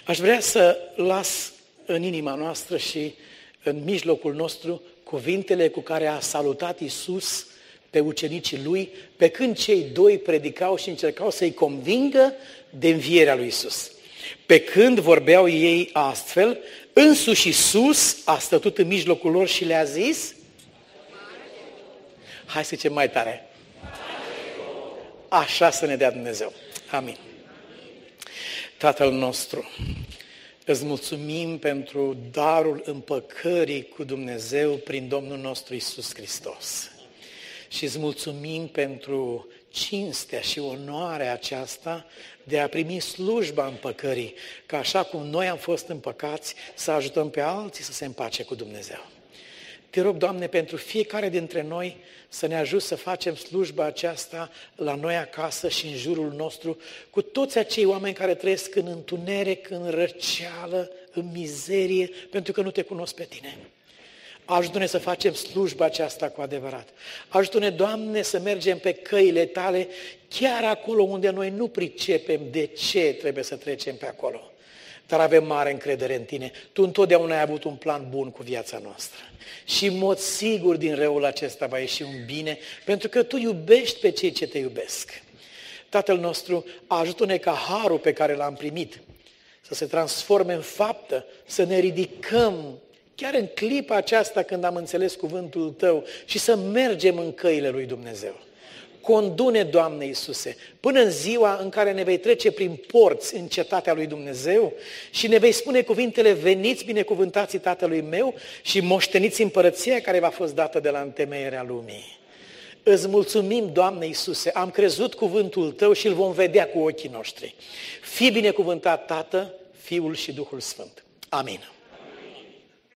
Aș vrea să las în inima noastră și în mijlocul nostru cuvintele cu care a salutat Isus pe ucenicii lui, pe când cei doi predicau și încercau să-i convingă de învierea lui Isus. Pe când vorbeau ei astfel, însuși Isus a stătut în mijlocul lor și le-a zis, hai să zicem mai tare, așa să ne dea Dumnezeu. Amin. Tatăl nostru, îți mulțumim pentru darul împăcării cu Dumnezeu prin Domnul nostru Isus Hristos. Și îți mulțumim pentru cinstea și onoarea aceasta de a primi slujba împăcării, ca așa cum noi am fost împăcați, să ajutăm pe alții să se împace cu Dumnezeu. Te rog, Doamne, pentru fiecare dintre noi să ne ajut să facem slujba aceasta la noi acasă și în jurul nostru, cu toți acei oameni care trăiesc în întuneric, în răceală, în mizerie, pentru că nu te cunosc pe tine. Ajută-ne să facem slujba aceasta cu adevărat. Ajută-ne, Doamne, să mergem pe căile Tale, chiar acolo unde noi nu pricepem de ce trebuie să trecem pe acolo. Dar avem mare încredere în Tine. Tu întotdeauna ai avut un plan bun cu viața noastră. Și în mod sigur din răul acesta va ieși un bine, pentru că Tu iubești pe cei ce Te iubesc. Tatăl nostru, ajută-ne ca harul pe care l-am primit să se transforme în faptă, să ne ridicăm chiar în clipa aceasta când am înțeles cuvântul Tău și să mergem în căile lui Dumnezeu. Condune, Doamne Iisuse, până în ziua în care ne vei trece prin porți în cetatea lui Dumnezeu și ne vei spune cuvintele, veniți binecuvântații Tatălui meu și moșteniți împărăția care v-a fost dată de la întemeierea lumii. Îți mulțumim, Doamne Iisuse, am crezut cuvântul Tău și îl vom vedea cu ochii noștri. Fii binecuvântat, Tată, Fiul și Duhul Sfânt. Amin.